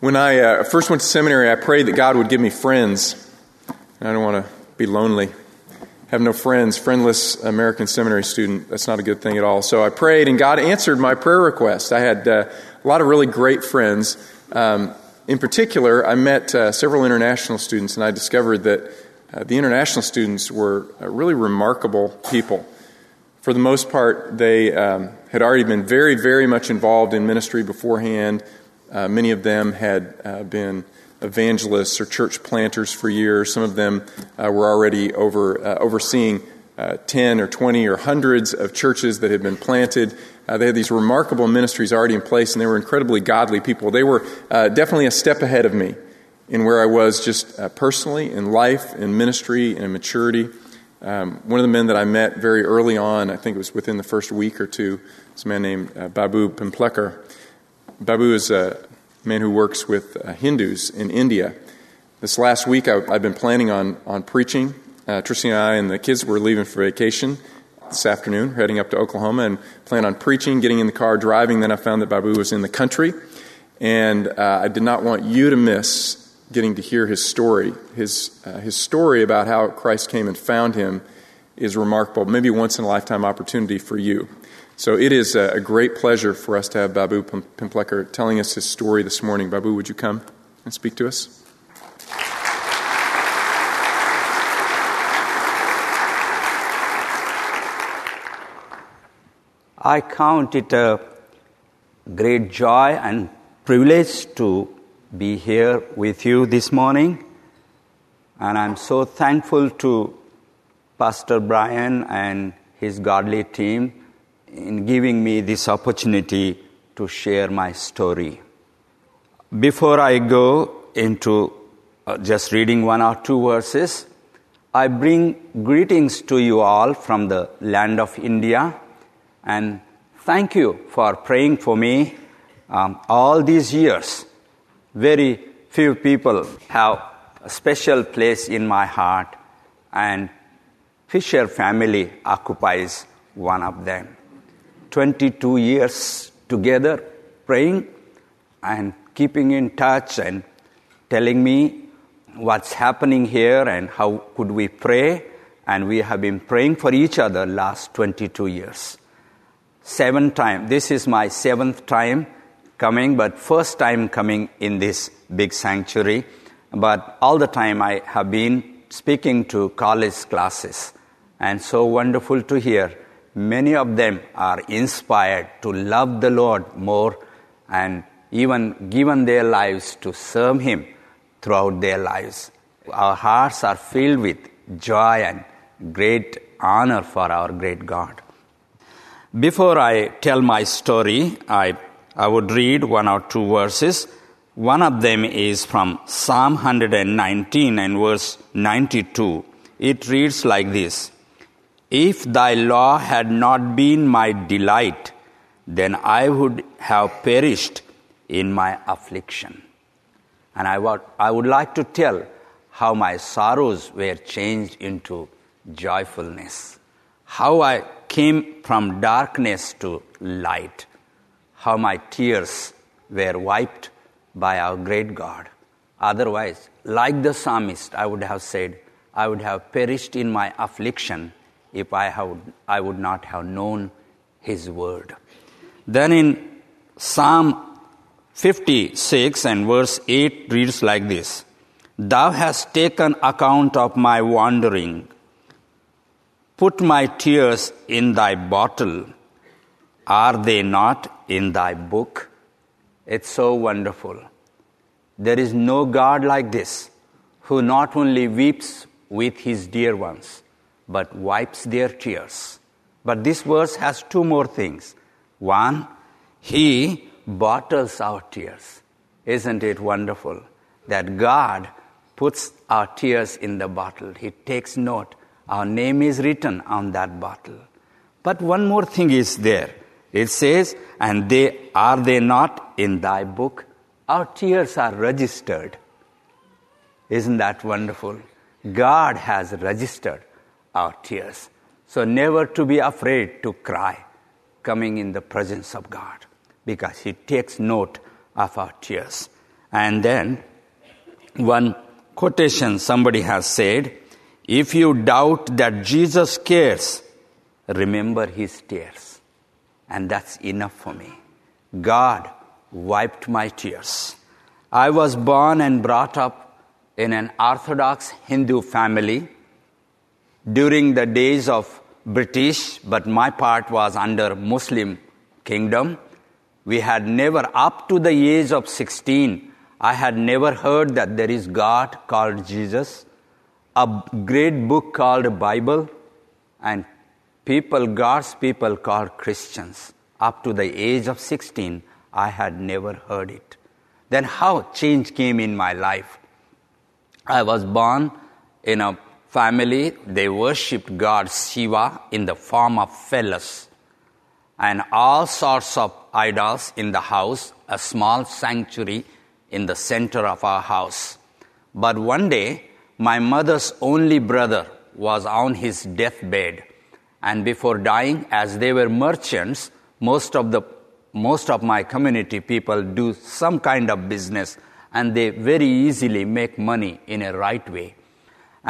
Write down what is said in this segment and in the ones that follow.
When I uh, first went to seminary, I prayed that God would give me friends. I don't want to be lonely. Have no friends, friendless American seminary student. That's not a good thing at all. So I prayed, and God answered my prayer request. I had uh, a lot of really great friends. Um, in particular, I met uh, several international students, and I discovered that uh, the international students were uh, really remarkable people. For the most part, they um, had already been very, very much involved in ministry beforehand. Uh, many of them had uh, been evangelists or church planters for years. Some of them uh, were already over, uh, overseeing uh, 10 or 20 or hundreds of churches that had been planted. Uh, they had these remarkable ministries already in place, and they were incredibly godly people. They were definitely a step ahead of me in where I was just personally in life, in ministry, in maturity. Um, one of the men that I met very early on, I think it was within the first week or two, was a man named Babu Pimplekar. Babu is a man who works with uh, Hindus in India. This last week, I, have been planning on, on preaching. Uh, Tristan and I and the kids were leaving for vacation this afternoon, heading up to Oklahoma, and plan on preaching, getting in the car, driving. Then I found that Babu was in the country, and uh, I did not want you to miss getting to hear his story. His, uh, his story about how Christ came and found him is remarkable, maybe once in a lifetime opportunity for you. So it is a great pleasure for us to have Babu Pimplekar telling us his story this morning. Babu, would you come and speak to us? I count it a great joy and privilege to be here with you this morning. And I'm so thankful to Pastor Brian and his godly team in giving me this opportunity to share my story. Before I go into uh, just reading one or two verses, I bring greetings to you all from the land of India and thank you for praying for me um, all these years. Very few people have a special place in my heart, and Fisher family occupies one of them. 22 years together praying and keeping in touch and telling me what's happening here and how could we pray. And we have been praying for each other last 22 years. Seven time this is my seventh time coming but first time coming in this big sanctuary. But all the time i have been speaking to college classes and so wonderful to hear many of them are inspired to love the Lord more and even given their lives to serve Him throughout their lives. Our hearts are filled with joy and great honor for our great God. Before I tell my story, I, I would read one or two verses. One of them is from Psalm 119 and verse 92. It reads like this if thy law had not been my delight, then I would have perished in my affliction. And I would, I would like to tell how my sorrows were changed into joyfulness, how I came from darkness to light, how my tears were wiped by our great God. Otherwise, like the psalmist, I would have said, I would have perished in my affliction if I, have, I would not have known His word. Then in Psalm 56 and verse 8 reads like this Thou hast taken account of my wandering. Put my tears in thy bottle. Are they not in thy book? It's so wonderful. There is no God like this who not only weeps with his dear ones, but wipes their tears. But this verse has two more things. One, He bottles our tears. Isn't it wonderful that God puts our tears in the bottle? He takes note. Our name is written on that bottle. But one more thing is there. It says, and they are they not in thy book? Our tears are registered. Isn't that wonderful? God has registered our tears. So, never to be afraid to cry coming in the presence of God because He takes note of our tears. And then one quotation somebody has said if you doubt that Jesus cares, remember his tears. And that's enough for me. God wiped my tears. I was born and brought up in an Orthodox Hindu family during the days of British, but my part was under Muslim kingdom. We had never, up to the age of 16, I had never heard that there is God called Jesus, a great book called Bible, and people, God's people called Christians. Up to the age of 16, I had never heard it. Then how change came in my life? I was born in a family, they worshipped God Shiva in the form of phallus and all sorts of idols in the house, a small sanctuary in the center of our house. But one day, my mother's only brother was on his deathbed, and before dying, as they were merchants, most of the most of my community people do some kind of business and they very easily make money in a right way.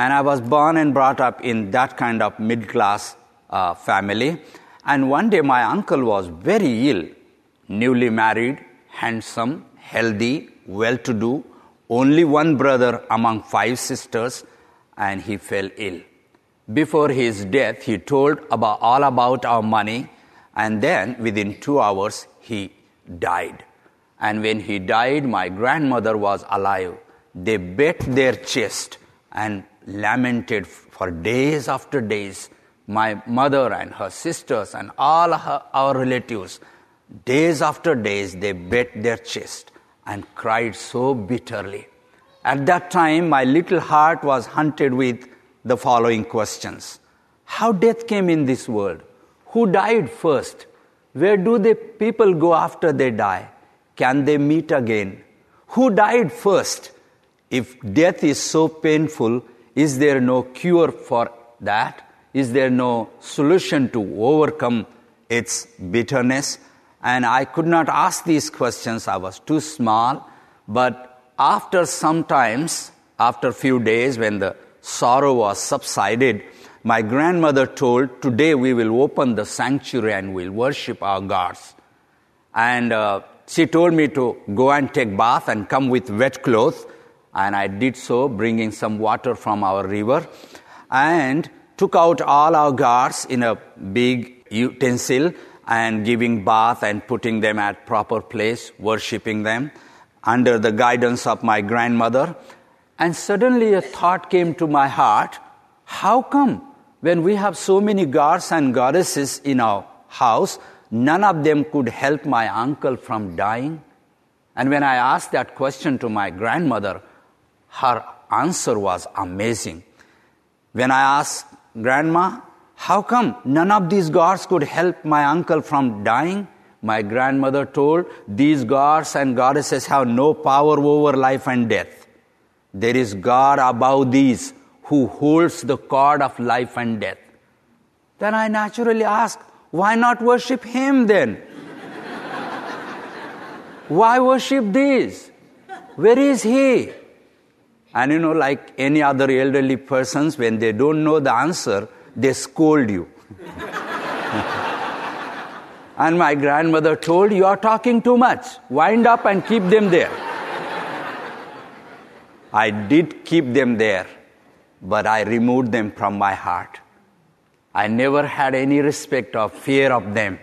And I was born and brought up in that kind of mid class uh, family. And one day my uncle was very ill, newly married, handsome, healthy, well to do, only one brother among five sisters, and he fell ill. Before his death, he told about all about our money, and then within two hours, he died. And when he died, my grandmother was alive. They beat their chest and lamented for days after days. My mother and her sisters and all her, our relatives, days after days, they beat their chest and cried so bitterly. At that time, my little heart was haunted with the following questions How death came in this world? Who died first? Where do the people go after they die? Can they meet again? Who died first? If death is so painful, is there no cure for that? Is there no solution to overcome its bitterness? And I could not ask these questions. I was too small. But after some times, after a few days, when the sorrow was subsided, my grandmother told, Today we will open the sanctuary and we'll worship our gods. And uh, she told me to go and take bath and come with wet clothes. And I did so, bringing some water from our river. And took out all our gods in a big utensil and giving bath and putting them at proper place, worshipping them under the guidance of my grandmother. And suddenly a thought came to my heart how come when we have so many gods and goddesses in our house, none of them could help my uncle from dying? And when I asked that question to my grandmother, her answer was amazing. When I asked Grandma, how come none of these gods could help my uncle from dying? My grandmother told, These gods and goddesses have no power over life and death. There is God above these who holds the cord of life and death. Then I naturally asked, why not worship Him then? why worship these? Where is He? And you know, like any other elderly persons, when they don't know the answer, they scold you. and my grandmother told, You are talking too much. Wind up and keep them there. I did keep them there but I removed them from my heart. I never had any respect or fear of them.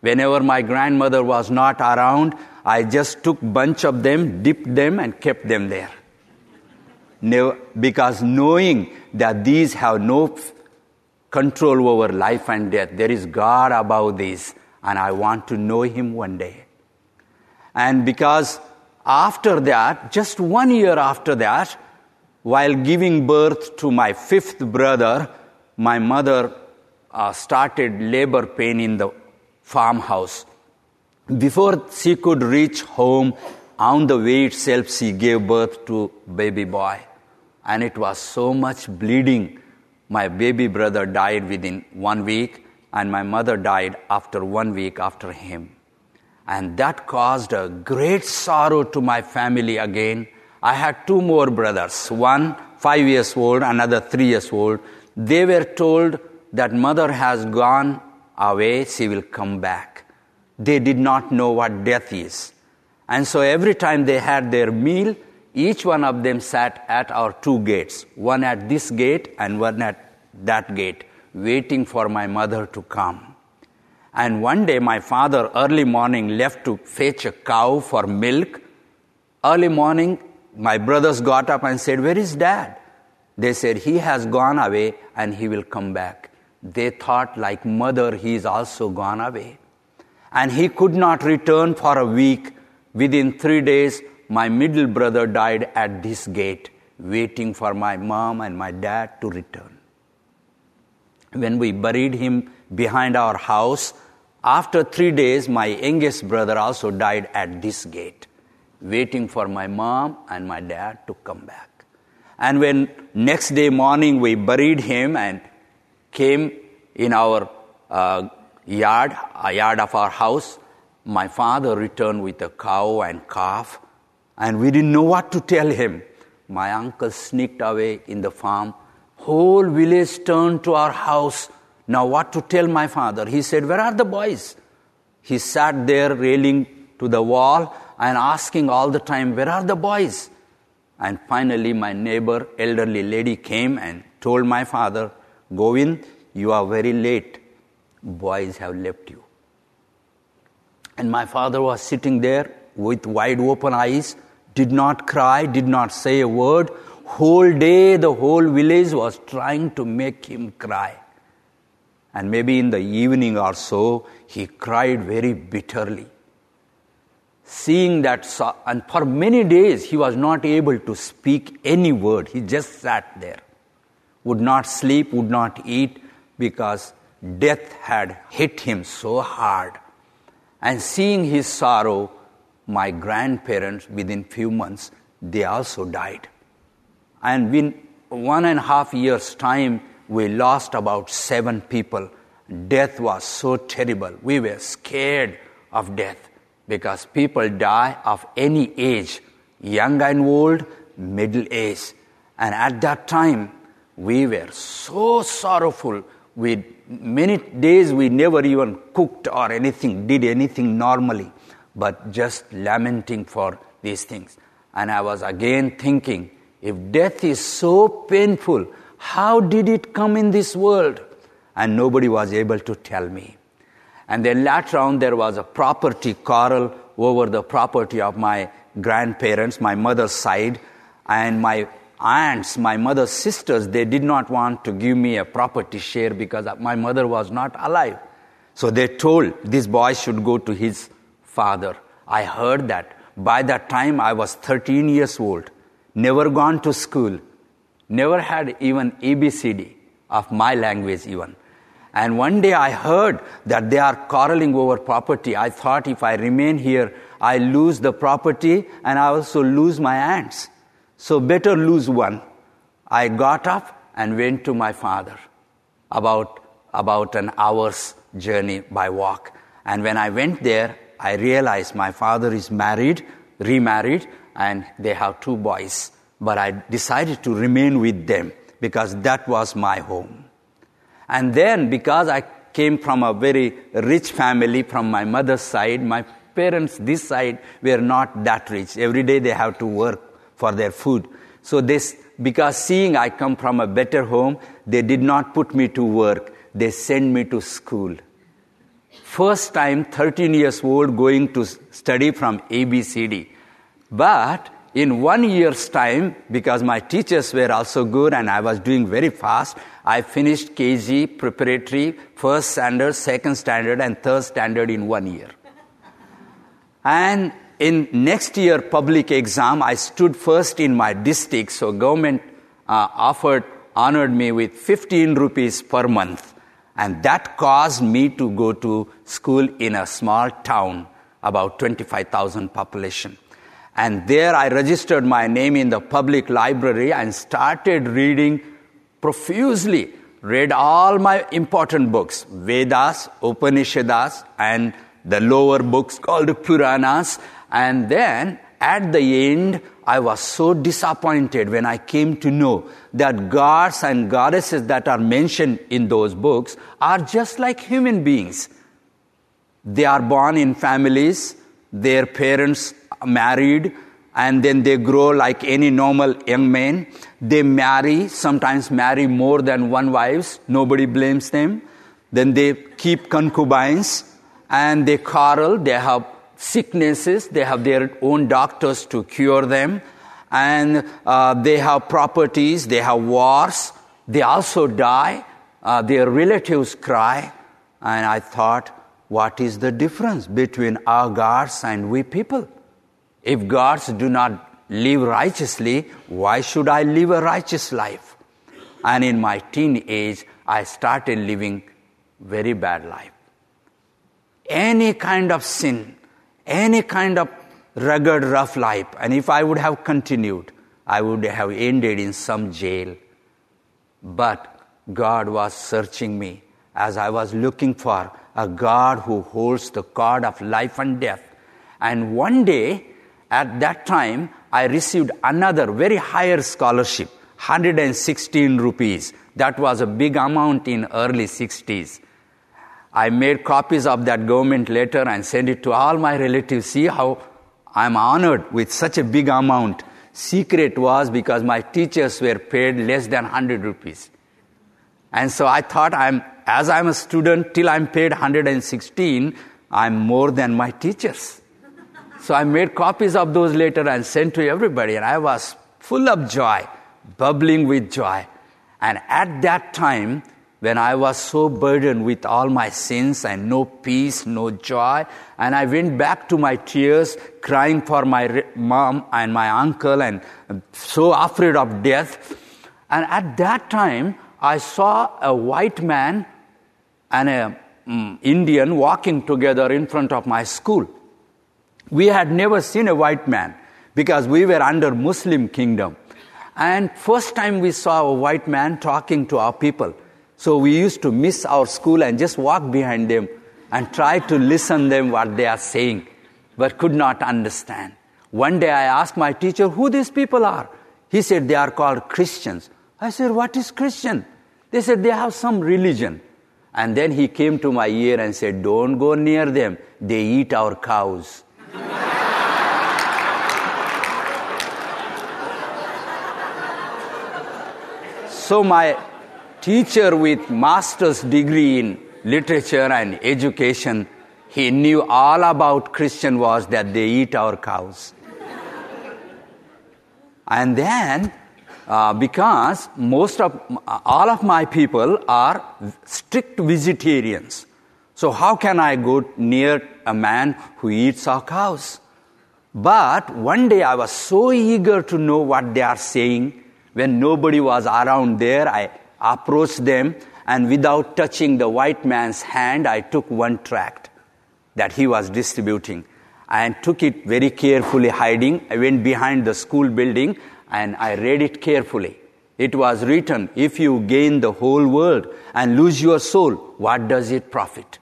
Whenever my grandmother was not around, I just took bunch of them, dipped them, and kept them there. Because knowing that these have no control over life and death, there is God above these, and I want to know Him one day. And because after that, just one year after that, while giving birth to my fifth brother, my mother uh, started labor pain in the farmhouse. Before she could reach home, on the way itself, she gave birth to baby boy. And it was so much bleeding. My baby brother died within one week, and my mother died after one week after him. And that caused a great sorrow to my family again. I had two more brothers, one five years old, another three years old. They were told that mother has gone away, she will come back. They did not know what death is. And so every time they had their meal, each one of them sat at our two gates, one at this gate and one at that gate, waiting for my mother to come. And one day my father early morning left to fetch a cow for milk. Early morning, my brothers got up and said, Where is dad? They said, He has gone away and he will come back. They thought, like mother, he is also gone away. And he could not return for a week. Within three days, my middle brother died at this gate, waiting for my mom and my dad to return. When we buried him behind our house, after three days, my youngest brother also died at this gate, waiting for my mom and my dad to come back. And when next day morning we buried him and came in our uh, yard, a yard of our house, my father returned with a cow and calf, and we didn't know what to tell him. My uncle sneaked away in the farm. Whole village turned to our house. Now, what to tell my father? He said, Where are the boys? He sat there railing to the wall and asking all the time, Where are the boys? And finally, my neighbor, elderly lady, came and told my father, Govind, you are very late. Boys have left you. And my father was sitting there with wide open eyes, did not cry, did not say a word. Whole day, the whole village was trying to make him cry. And maybe in the evening or so, he cried very bitterly seeing that, and for many days he was not able to speak any word. He just sat there, would not sleep, would not eat, because death had hit him so hard. And seeing his sorrow, my grandparents, within few months, they also died. And in one and a half years' time, we lost about seven people. Death was so terrible. We were scared of death because people die of any age, young and old, middle age. And at that time, we were so sorrowful. We, many days we never even cooked or anything, did anything normally, but just lamenting for these things. And I was again thinking, if death is so painful, how did it come in this world? And nobody was able to tell me. And then later on, there was a property quarrel over the property of my grandparents, my mother's side, and my aunts, my mother's sisters, they did not want to give me a property share because my mother was not alive. So they told this boy should go to his father. I heard that. By that time, I was 13 years old, never gone to school, never had even ABCD of my language, even. And one day I heard that they are quarreling over property. I thought if I remain here, I lose the property and I also lose my aunts. So better lose one. I got up and went to my father about, about an hour's journey by walk. And when I went there, I realized my father is married, remarried, and they have two boys. But I decided to remain with them because that was my home. And then, because I came from a very rich family from my mother's side, my parents this side were not that rich. Every day they have to work for their food. So this, because seeing I come from a better home, they did not put me to work. They sent me to school. First time, 13 years old, going to study from ABCD. But in one year's time, because my teachers were also good and I was doing very fast, I finished KG, preparatory, first standard, second standard, and third standard in one year. And in next year public exam, I stood first in my district, so government uh, offered, honored me with 15 rupees per month. And that caused me to go to school in a small town, about 25,000 population. And there I registered my name in the public library and started reading profusely read all my important books, Vedas, Upanishads, and the lower books called Puranas. And then at the end, I was so disappointed when I came to know that gods and goddesses that are mentioned in those books are just like human beings. They are born in families, their parents married, and then they grow like any normal young man. They marry, sometimes marry more than one wives. Nobody blames them. Then they keep concubines and they quarrel. They have sicknesses. They have their own doctors to cure them. And uh, they have properties. They have wars. They also die. Uh, their relatives cry. And I thought, what is the difference between our gods and we people? If gods do not live righteously, why should I live a righteous life? And in my teen age, I started living very bad life. Any kind of sin, any kind of rugged, rough life, and if I would have continued, I would have ended in some jail. But God was searching me as I was looking for a God who holds the cord of life and death. And one day, at that time, I received another very higher scholarship, 116 rupees. That was a big amount in early 60s. I made copies of that government letter and sent it to all my relatives. See how I'm honored with such a big amount. Secret was because my teachers were paid less than 100 rupees. And so I thought I'm, as I'm a student, till I'm paid 116, I'm more than my teachers. So I made copies of those later and sent to everybody, and I was full of joy, bubbling with joy. And at that time, when I was so burdened with all my sins and no peace, no joy, and I went back to my tears, crying for my mom and my uncle, and so afraid of death. And at that time, I saw a white man and an um, Indian walking together in front of my school. We had never seen a white man because we were under Muslim kingdom. And first time we saw a white man talking to our people. So we used to miss our school and just walk behind them and try to listen them what they are saying, but could not understand. One day I asked my teacher who these people are. He said they are called Christians. I said, what is Christian? They said they have some religion. And then he came to my ear and said, don't go near them. They eat our cows. so my teacher with master's degree in literature and education, he knew all about Christian was that they eat our cows. and then, uh, because most of, all of my people are strict vegetarians. So how can I go near a man who eats our cows? But one day I was so eager to know what they are saying. When nobody was around there, I approached them, and without touching the white man's hand, I took one tract that he was distributing and took it very carefully, hiding. I went behind the school building and I read it carefully. It was written, If you gain the whole world and lose your soul, what does it profit?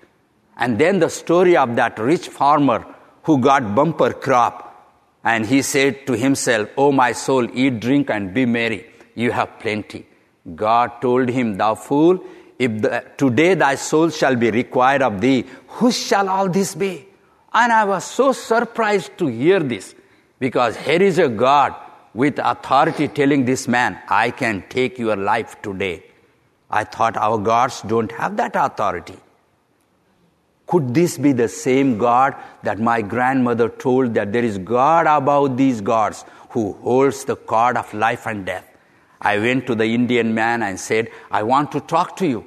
And then the story of that rich farmer who got bumper crop. And he said to himself, Oh, my soul, eat, drink, and be merry. You have plenty. God told him, Thou fool, if the, today thy soul shall be required of thee, whose shall all this be? And I was so surprised to hear this because here is a God with authority telling this man, I can take your life today. I thought our gods don't have that authority. Could this be the same God that my grandmother told that there is God above these gods who holds the cord of life and death? I went to the Indian man and said, I want to talk to you.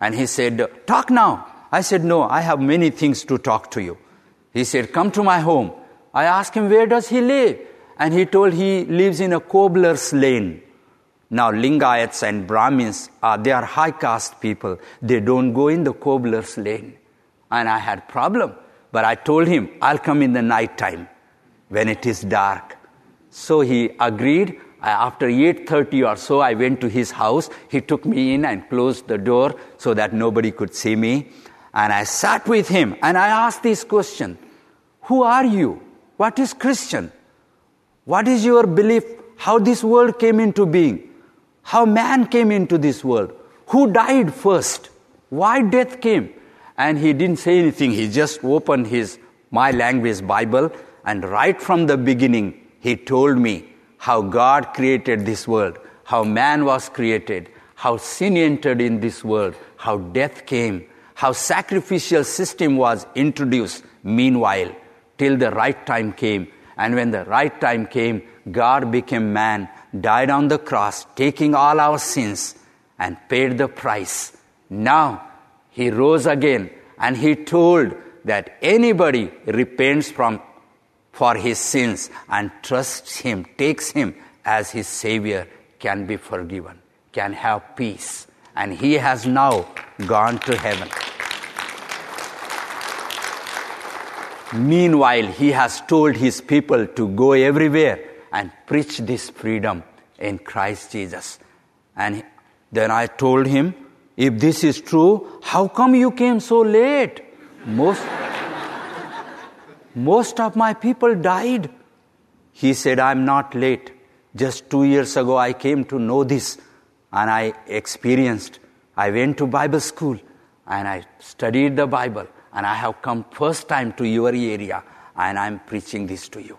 And he said, Talk now. I said, No, I have many things to talk to you. He said, Come to my home. I asked him, Where does he live? And he told he lives in a cobbler's lane. Now, Lingayats and Brahmins, uh, they are high caste people. They don't go in the cobbler's lane. And I had problem. But I told him, I'll come in the night time when it is dark. So he agreed Uh, after 8.30 or so, I went to his house. He took me in and closed the door so that nobody could see me. And I sat with him and I asked this question Who are you? What is Christian? What is your belief? How this world came into being? How man came into this world? Who died first? Why death came? And he didn't say anything. He just opened his my language Bible and right from the beginning he told me how God created this world, how man was created, how sin entered in this world, how death came, how sacrificial system was introduced meanwhile till the right time came. And when the right time came, God became man, died on the cross, taking all our sins and paid the price. Now he rose again and he told that anybody repents from for his sins and trusts him, takes him as his savior can be forgiven, can have peace. And he has now gone to heaven. Meanwhile, he has told his people to go everywhere and preach this freedom in Christ Jesus. And then I told him, if this is true, how come you came so late? Most, most of my people died. He said, I'm not late. Just two years ago, I came to know this and I experienced. I went to Bible school and I studied the Bible and I have come first time to your area and I'm preaching this to you.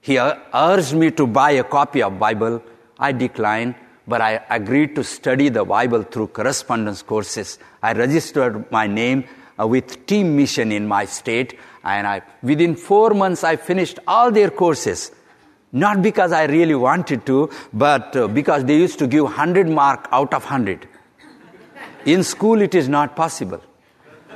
He urged me to buy a copy of Bible. I declined, but I agreed to study the Bible through correspondence courses. I registered my name uh, with Team Mission in my state, and I, within four months I finished all their courses. Not because I really wanted to, but uh, because they used to give 100 mark out of 100. In school, it is not possible.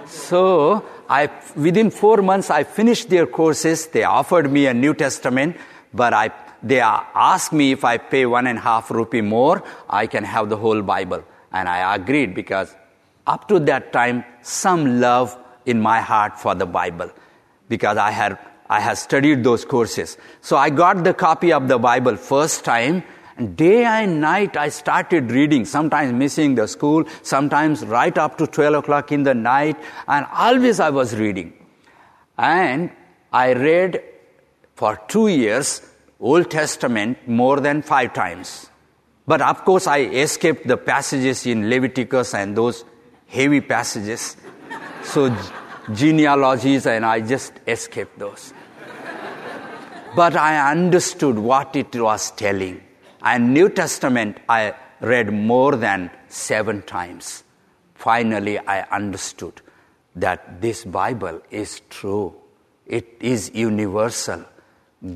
So, I, within four months, I finished their courses. They offered me a New Testament, but I, they asked me if I pay one and a half rupee more, I can have the whole Bible. And I agreed because up to that time, some love in my heart for the Bible because I had, I had studied those courses. So I got the copy of the Bible first time and day and night I started reading, sometimes missing the school, sometimes right up to 12 o'clock in the night, and always I was reading. And I read for two years Old Testament more than five times. But of course, I escaped the passages in Leviticus and those heavy passages. So, genealogies, and I just escaped those. But I understood what it was telling. And New Testament I read more than seven times. Finally, I understood that this Bible is true. It is universal.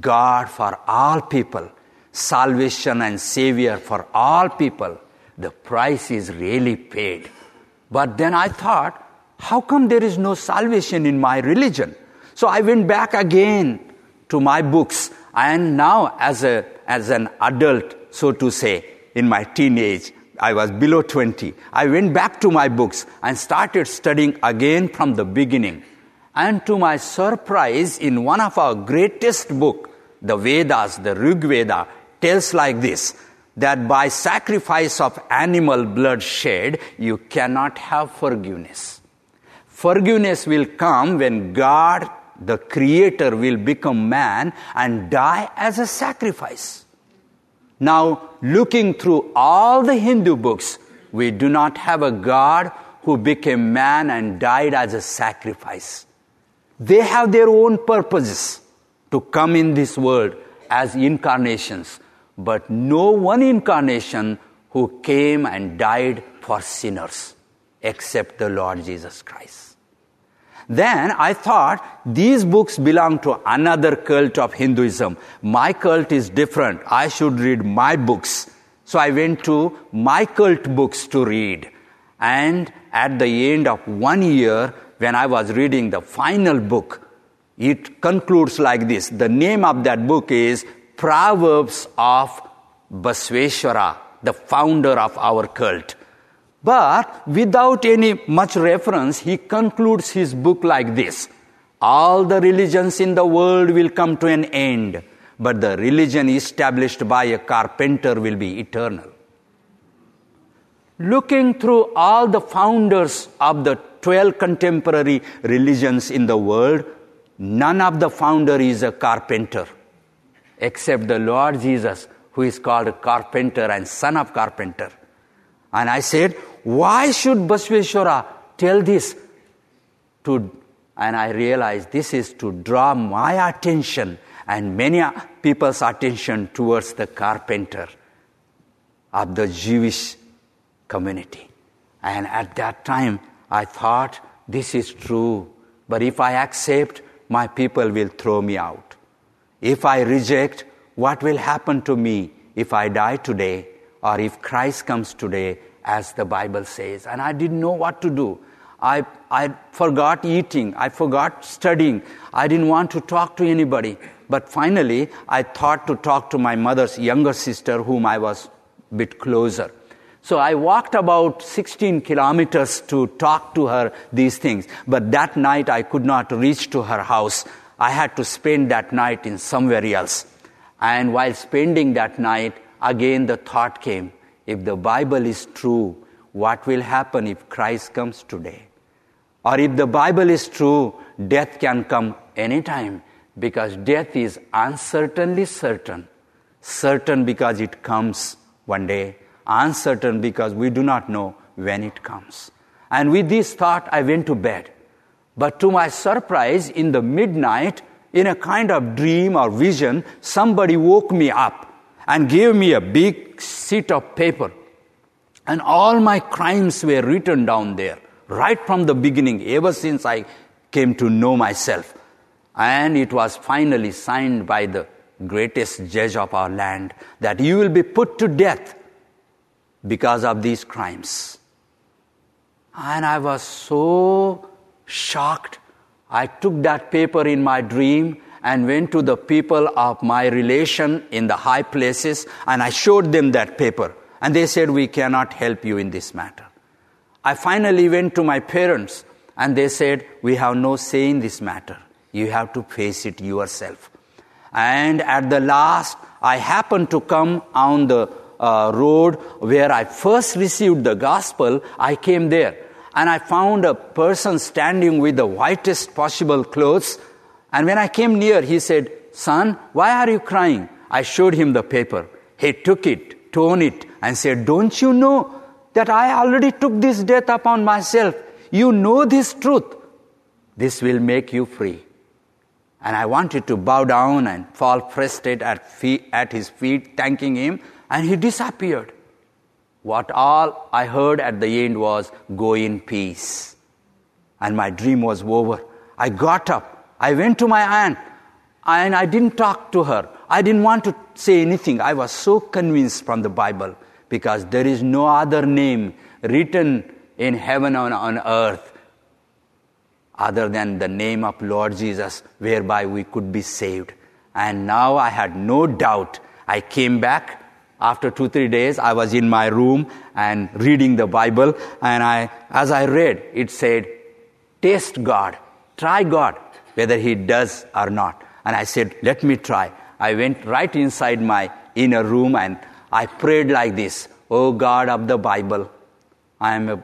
God for all people, salvation and Savior for all people. The price is really paid. But then I thought, how come there is no salvation in my religion? So I went back again to my books. And now, as, a, as an adult, so to say, in my teenage, I was below 20. I went back to my books and started studying again from the beginning. And to my surprise, in one of our greatest book, the Vedas, the Rig Veda, tells like this that by sacrifice of animal blood shed, you cannot have forgiveness. Forgiveness will come when God, the Creator, will become man and die as a sacrifice. Now, looking through all the Hindu books, we do not have a God who became man and died as a sacrifice. They have their own purposes to come in this world as incarnations, but no one incarnation who came and died for sinners except the Lord Jesus Christ. Then I thought these books belong to another cult of Hinduism. My cult is different. I should read my books. So I went to my cult books to read. And at the end of one year, when I was reading the final book, it concludes like this. The name of that book is Proverbs of Basveshwara, the founder of our cult. But without any much reference, he concludes his book like this All the religions in the world will come to an end, but the religion established by a carpenter will be eternal. Looking through all the founders of the 12 contemporary religions in the world, none of the founder is a carpenter, except the Lord Jesus, who is called a carpenter and son of carpenter. And I said, why should Basveshwara tell this to, and I realized this is to draw my attention and many people's attention towards the carpenter of the Jewish community. And at that time, I thought, this is true. But if I accept, my people will throw me out. If I reject, what will happen to me if I die today or if Christ comes today, as the Bible says? And I didn't know what to do. I, I forgot eating. I forgot studying. I didn't want to talk to anybody. But finally, I thought to talk to my mother's younger sister, whom I was a bit closer. So I walked about 16 kilometers to talk to her these things. But that night I could not reach to her house. I had to spend that night in somewhere else. And while spending that night, again the thought came if the Bible is true, what will happen if Christ comes today? Or if the Bible is true, death can come anytime because death is uncertainly certain. Certain because it comes one day uncertain because we do not know when it comes. And with this thought, I went to bed. But to my surprise, in the midnight, in a kind of dream or vision, somebody woke me up and gave me a big sheet of paper. And all my crimes were written down there, right from the beginning, ever since I came to know myself. And it was finally signed by the greatest judge of our land that you will be put to death because of these crimes. And I was so shocked. I took that paper in my dream and went to the people of my relation in the high places and I showed them that paper. And they said, We cannot help you in this matter. I finally went to my parents and they said, We have no say in this matter. You have to face it yourself. And at the last, I happened to come on the uh, road where I first received the gospel, I came there and I found a person standing with the whitest possible clothes. And when I came near, he said, Son, why are you crying? I showed him the paper. He took it, torn it, and said, Don't you know that I already took this death upon myself? You know this truth. This will make you free. And I wanted to bow down and fall prostrate at, at his feet, thanking him and he disappeared. What all I heard at the end was, Go in peace. And my dream was over. I got up. I went to my aunt and I didn't talk to her. I didn't want to say anything. I was so convinced from the Bible because there is no other name written in heaven or on earth other than the name of Lord Jesus whereby we could be saved. And now I had no doubt. I came back after two, three days, I was in my room and reading the Bible, and I, as I read, it said, Taste God, try God, whether He does or not. And I said, Let me try. I went right inside my inner room and I prayed like this Oh God of the Bible, I am a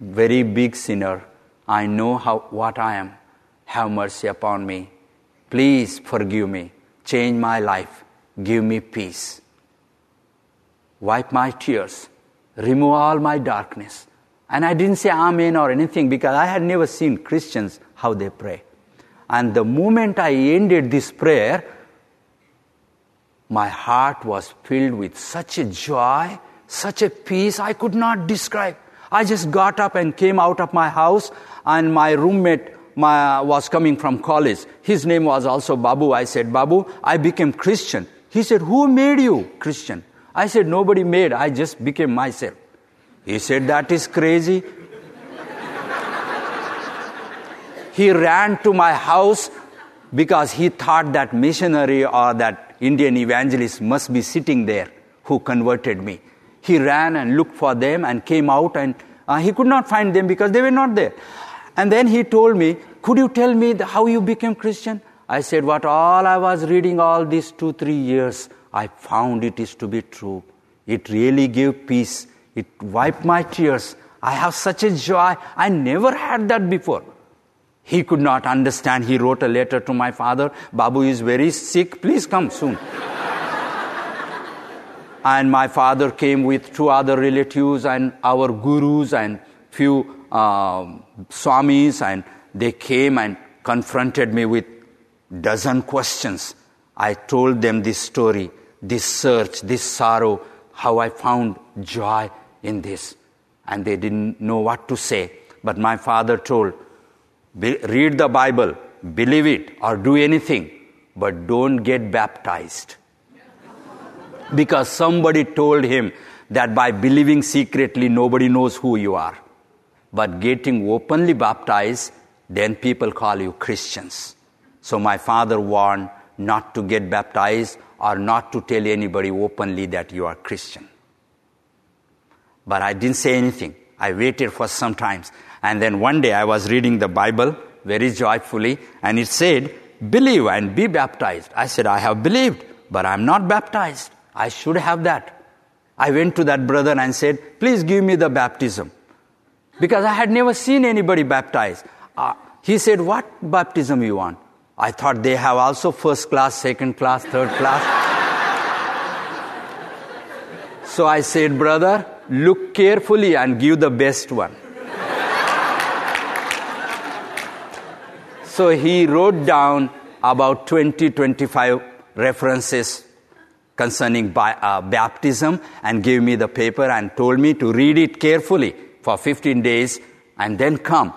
very big sinner. I know how, what I am. Have mercy upon me. Please forgive me. Change my life. Give me peace wipe my tears, remove all my darkness. And I didn't say Amen or anything because I had never seen Christians how they pray. And the moment I ended this prayer, my heart was filled with such a joy, such a peace I could not describe. I just got up and came out of my house, and my roommate my, was coming from college. His name was also Babu. I said, Babu, I became Christian. He said, Who made you Christian? I said, Nobody made, I just became myself. He said, That is crazy. He ran to my house because he thought that missionary or that Indian evangelist must be sitting there who converted me. He ran and looked for them and came out and uh, he could not find them because they were not there. And then he told me, Could you tell me how you became Christian? I said, What all I was reading all these two, three years I found it is to be true. It really gave peace. It wiped my tears. I have such a joy. I never had that before. He could not understand. He wrote a letter to my father Babu is very sick. Please come soon. and my father came with two other relatives and our gurus and few uh, swamis, and they came and confronted me with dozen questions. I told them this story, this search, this sorrow, how I found joy in this. And they didn't know what to say. But my father told, read the Bible, believe it, or do anything, but don't get baptized. because somebody told him that by believing secretly, nobody knows who you are. But getting openly baptized, then people call you Christians. So my father warned not to get baptized or not to tell anybody openly that you are Christian. But I didn't say anything. I waited for some times. And then one day I was reading the Bible very joyfully, and it said, Believe and be baptized. I said, I have believed, but I'm not baptized. I should have that. I went to that brother and said, Please give me the baptism. Because I had never seen anybody baptized. Uh, he said, What baptism you want? I thought they have also first class, second class, third class. so I said, Brother, look carefully and give the best one. So he wrote down about 20, 25 references concerning uh, baptism and gave me the paper and told me to read it carefully for 15 days and then come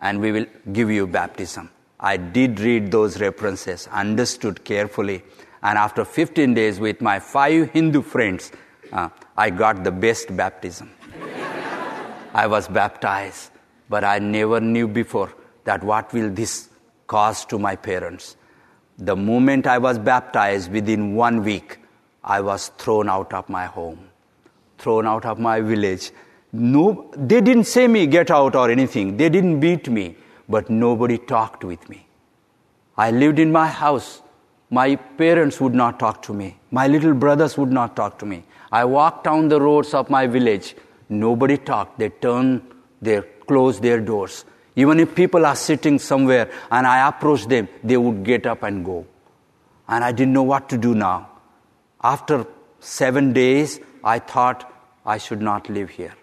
and we will give you baptism. I did read those references, understood carefully, and after 15 days with my five Hindu friends, uh, I got the best baptism. I was baptized, but I never knew before that what will this cause to my parents. The moment I was baptized, within one week, I was thrown out of my home, thrown out of my village. No, they didn't say me get out or anything. They didn't beat me but nobody talked with me. I lived in my house. My parents would not talk to me. My little brothers would not talk to me. I walked down the roads of my village. Nobody talked. They turned their, closed their doors. Even if people are sitting somewhere and I approach them, they would get up and go. And I didn't know what to do now. After seven days, I thought I should not live here.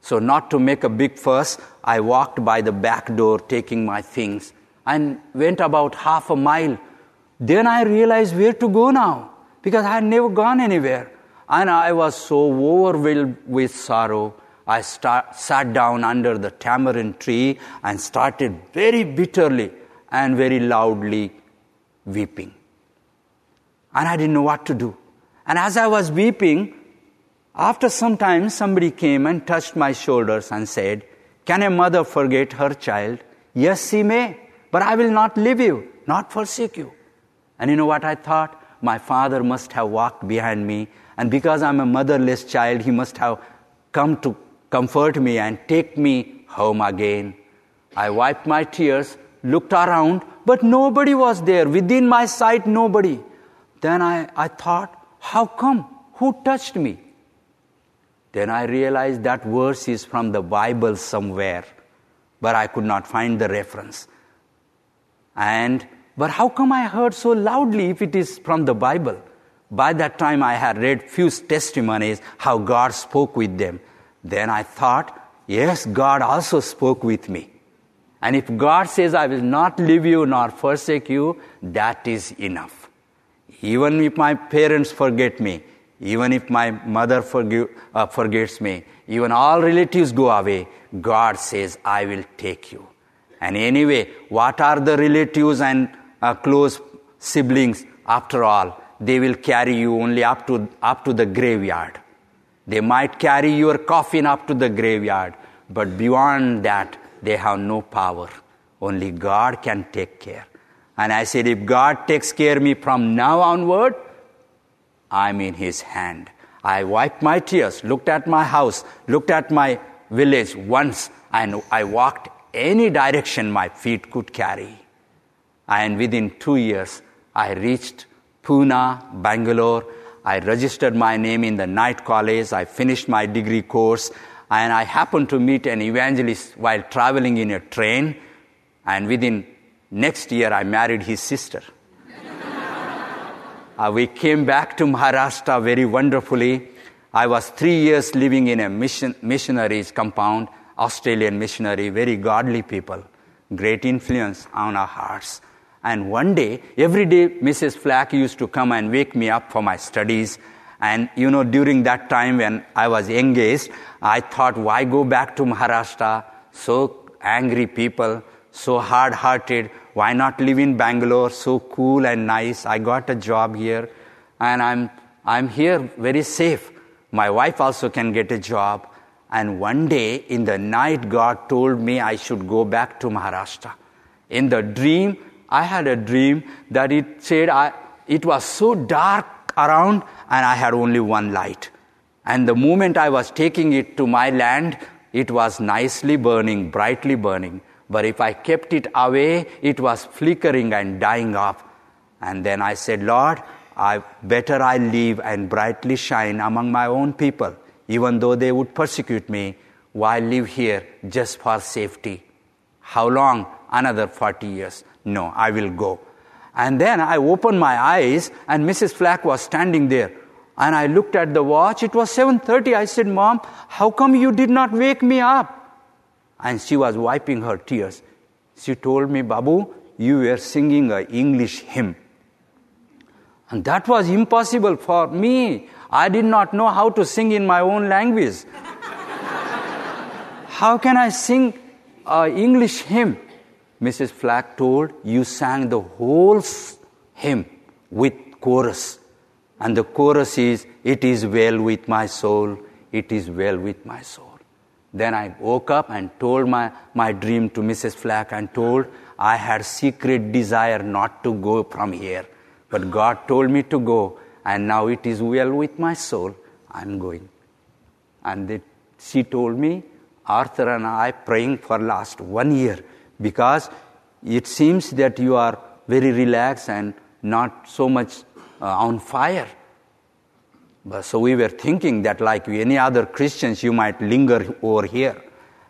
So, not to make a big fuss, I walked by the back door taking my things and went about half a mile. Then I realized where to go now because I had never gone anywhere. And I was so overwhelmed with sorrow. I start, sat down under the tamarind tree and started very bitterly and very loudly weeping. And I didn't know what to do. And as I was weeping, after some time, somebody came and touched my shoulders and said, Can a mother forget her child? Yes, she may, but I will not leave you, not forsake you. And you know what I thought? My father must have walked behind me, and because I'm a motherless child, he must have come to comfort me and take me home again. I wiped my tears, looked around, but nobody was there. Within my sight, nobody. Then I, I thought, how come? Who touched me? Then I realized that verse is from the Bible somewhere, but I could not find the reference. And, but how come I heard so loudly if it is from the Bible? By that time I had read few testimonies how God spoke with them. Then I thought, yes, God also spoke with me. And if God says, I will not leave you nor forsake you, that is enough. Even if my parents forget me, even if my mother forgive, uh, forgets me, even all relatives go away, God says, I will take you. And anyway, what are the relatives and uh, close siblings after all? They will carry you only up to, up to the graveyard. They might carry your coffin up to the graveyard, but beyond that, they have no power. Only God can take care. And I said, if God takes care of me from now onward, I'm in his hand. I wiped my tears, looked at my house, looked at my village once, and I walked any direction my feet could carry. And within two years, I reached Pune, Bangalore. I registered my name in the night college. I finished my degree course. and I happened to meet an evangelist while traveling in a train, and within next year I married his sister. uh, we came back to Maharashtra very wonderfully. I was three years living in a mission, missionaries compound, Australian missionary, very godly people, great influence on our hearts. And one day, every day, Mrs. Flack used to come and wake me up for my studies. And you know, during that time when I was engaged, I thought, why go back to Maharashtra? So angry people, so hard hearted. Why not live in Bangalore? So cool and nice. I got a job here and I'm, I'm here very safe. My wife also can get a job. And one day in the night, God told me I should go back to Maharashtra. In the dream, I had a dream that it said I, it was so dark around and I had only one light. And the moment I was taking it to my land, it was nicely burning, brightly burning. But if I kept it away, it was flickering and dying off. And then I said, Lord, I, better I live and brightly shine among my own people, even though they would persecute me. Why live here just for safety? How long? Another 40 years. No, I will go. And then I opened my eyes and Mrs. Flack was standing there. And I looked at the watch. It was 7:30. I said, "Mom, how come you did not wake me up?" And she was wiping her tears. She told me, "Babu, you were singing an English hymn." And that was impossible for me. I did not know how to sing in my own language. how can I sing an English hymn? Mrs. Flack told, You sang the whole hymn with chorus. And the chorus is, It is well with my soul, it is well with my soul. Then I woke up and told my, my dream to Mrs. Flack and told I had secret desire not to go from here. But God told me to go, and now it is well with my soul. I'm going. And they, she told me, Arthur and I praying for last one year because it seems that you are very relaxed and not so much uh, on fire. But so we were thinking that, like any other Christians, you might linger over here.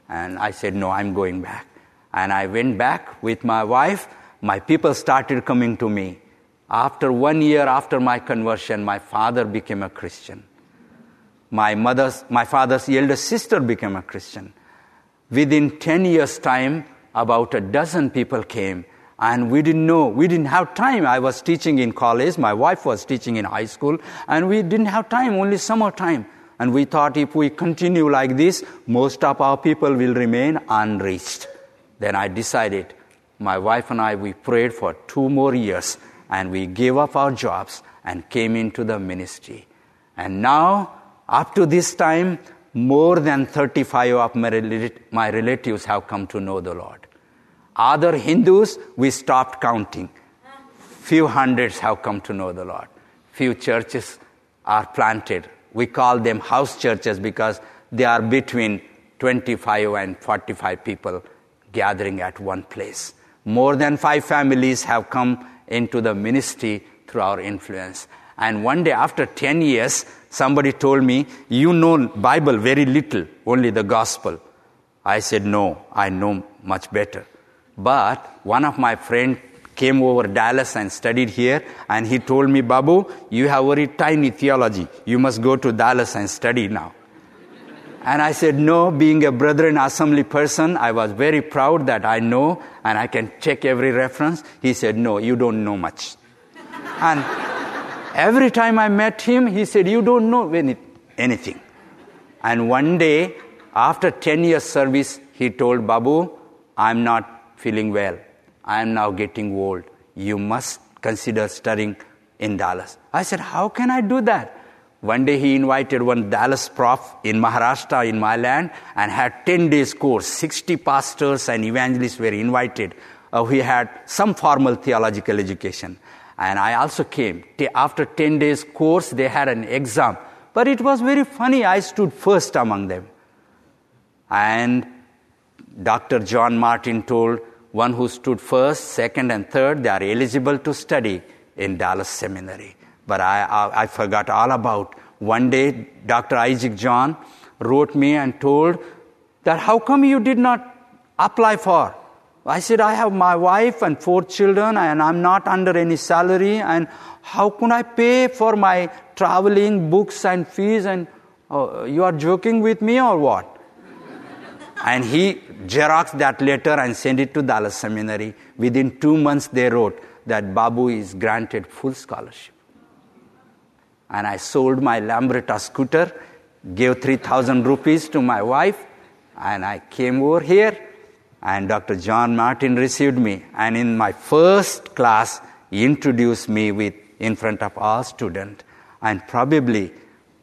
And I said, No, I'm going back. And I went back with my wife. My people started coming to me. After one year after my conversion, my father became a Christian. My mother's, my father's eldest sister became a Christian. Within 10 years' time, about a dozen people came and we didn't know we didn't have time. I was teaching in college my wife was teaching in high school and we didn't have time only summer time. And we thought if we continue like this most of our people will remain unreached. Then i decided my wife and i we prayed for two more years and we gave up our jobs and came into the ministry. And now up to this time more than 35 of my relatives have come to know the lord other Hindus, we stopped counting. Few hundreds have come to know the Lord. Few churches are planted. We call them house churches because they are between 25 and 45 people gathering at one place. More than five families have come into the ministry through our influence. And one day after 10 years, somebody told me, you know Bible very little, only the gospel. I said, no, I know much better. But one of my friends came over Dallas and studied here, and he told me, Babu, you have very tiny theology. You must go to Dallas and study now. And I said, No, being a Brethren Assembly person, I was very proud that I know and I can check every reference. He said, No, you don't know much. and every time I met him, he said, You don't know any, anything. And one day, after 10 years service, he told Babu, I'm not feeling well. I am now getting old. You must consider studying in Dallas. I said, How can I do that? One day he invited one Dallas prof in Maharashtra, in my land, and had 10 days course. 60 pastors and evangelists were invited. Uh, we had some formal theological education. And I also came. After 10 days course, they had an exam. But it was very funny. I stood first among them. And Dr. John Martin told one who stood first, second, and third, they are eligible to study in Dallas Seminary. But I, I, I forgot all about one day, Dr. Isaac John wrote me and told that how come you did not apply for? I said, I have my wife and four children and I'm not under any salary and how can I pay for my traveling, books and fees and uh, you are joking with me or what? And he xeroxed that letter and sent it to Dallas Seminary. Within two months they wrote that Babu is granted full scholarship. And I sold my Lambretta scooter, gave 3,000 rupees to my wife and I came over here and Dr. John Martin received me. And in my first class, he introduced me with in front of all students. And probably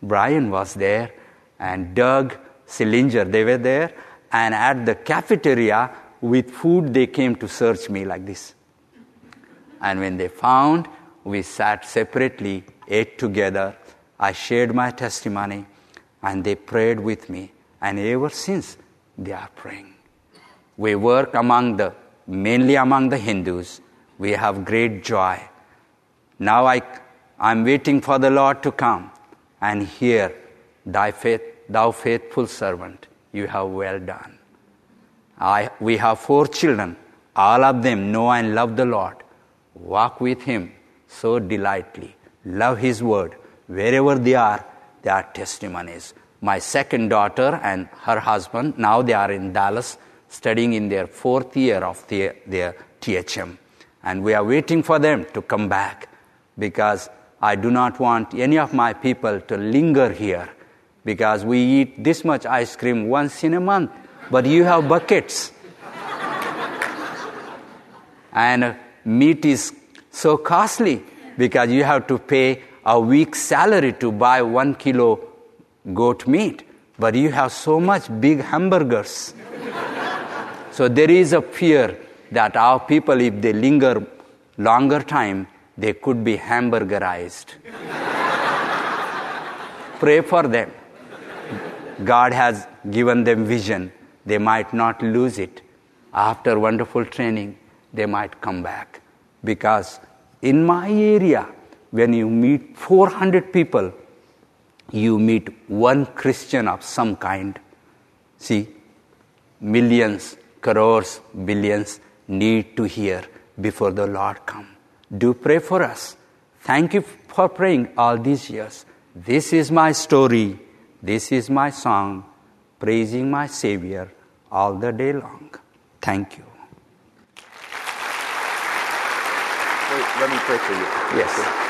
Brian was there and Doug Sillinger, they were there. And at the cafeteria with food, they came to search me like this. And when they found, we sat separately, ate together. I shared my testimony, and they prayed with me. And ever since, they are praying. We work among the, mainly among the Hindus. We have great joy. Now I, I'm waiting for the Lord to come and hear, thy faith, thou faithful servant, you have well done. I, we have four children. All of them know and love the Lord. Walk with Him so delightfully. Love His word. Wherever they are, they are testimonies my second daughter and her husband, now they are in Dallas studying in their fourth year of their, their THM. And we are waiting for them to come back because I do not want any of my people to linger here because we eat this much ice cream once in a month, but you have buckets. and meat is so costly because you have to pay a week's salary to buy one kilo goat meat, but you have so much big hamburgers. so there is a fear that our people, if they linger longer time, they could be hamburgerized. Pray for them. God has given them vision. They might not lose it. After wonderful training, they might come back. Because in my area, when you meet 400 people, you meet one Christian of some kind. See, millions, crores, billions need to hear before the Lord come. Do pray for us. Thank you for praying all these years. This is my story. This is my song, praising my Savior all the day long. Thank you. Wait, let me pray for you. Yes.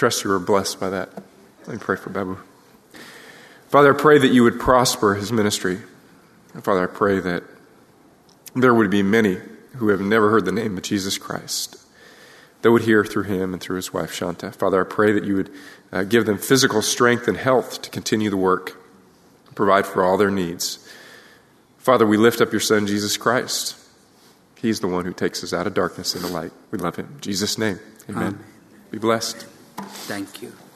Trust you were blessed by that. Let me pray for Babu. Father, I pray that you would prosper his ministry. Father, I pray that there would be many who have never heard the name of Jesus Christ that would hear through him and through his wife, Shanta. Father, I pray that you would uh, give them physical strength and health to continue the work, provide for all their needs. Father, we lift up your Son, Jesus Christ. He's the one who takes us out of darkness into light. We love him. In Jesus' name, amen. amen. Be blessed. Thank you.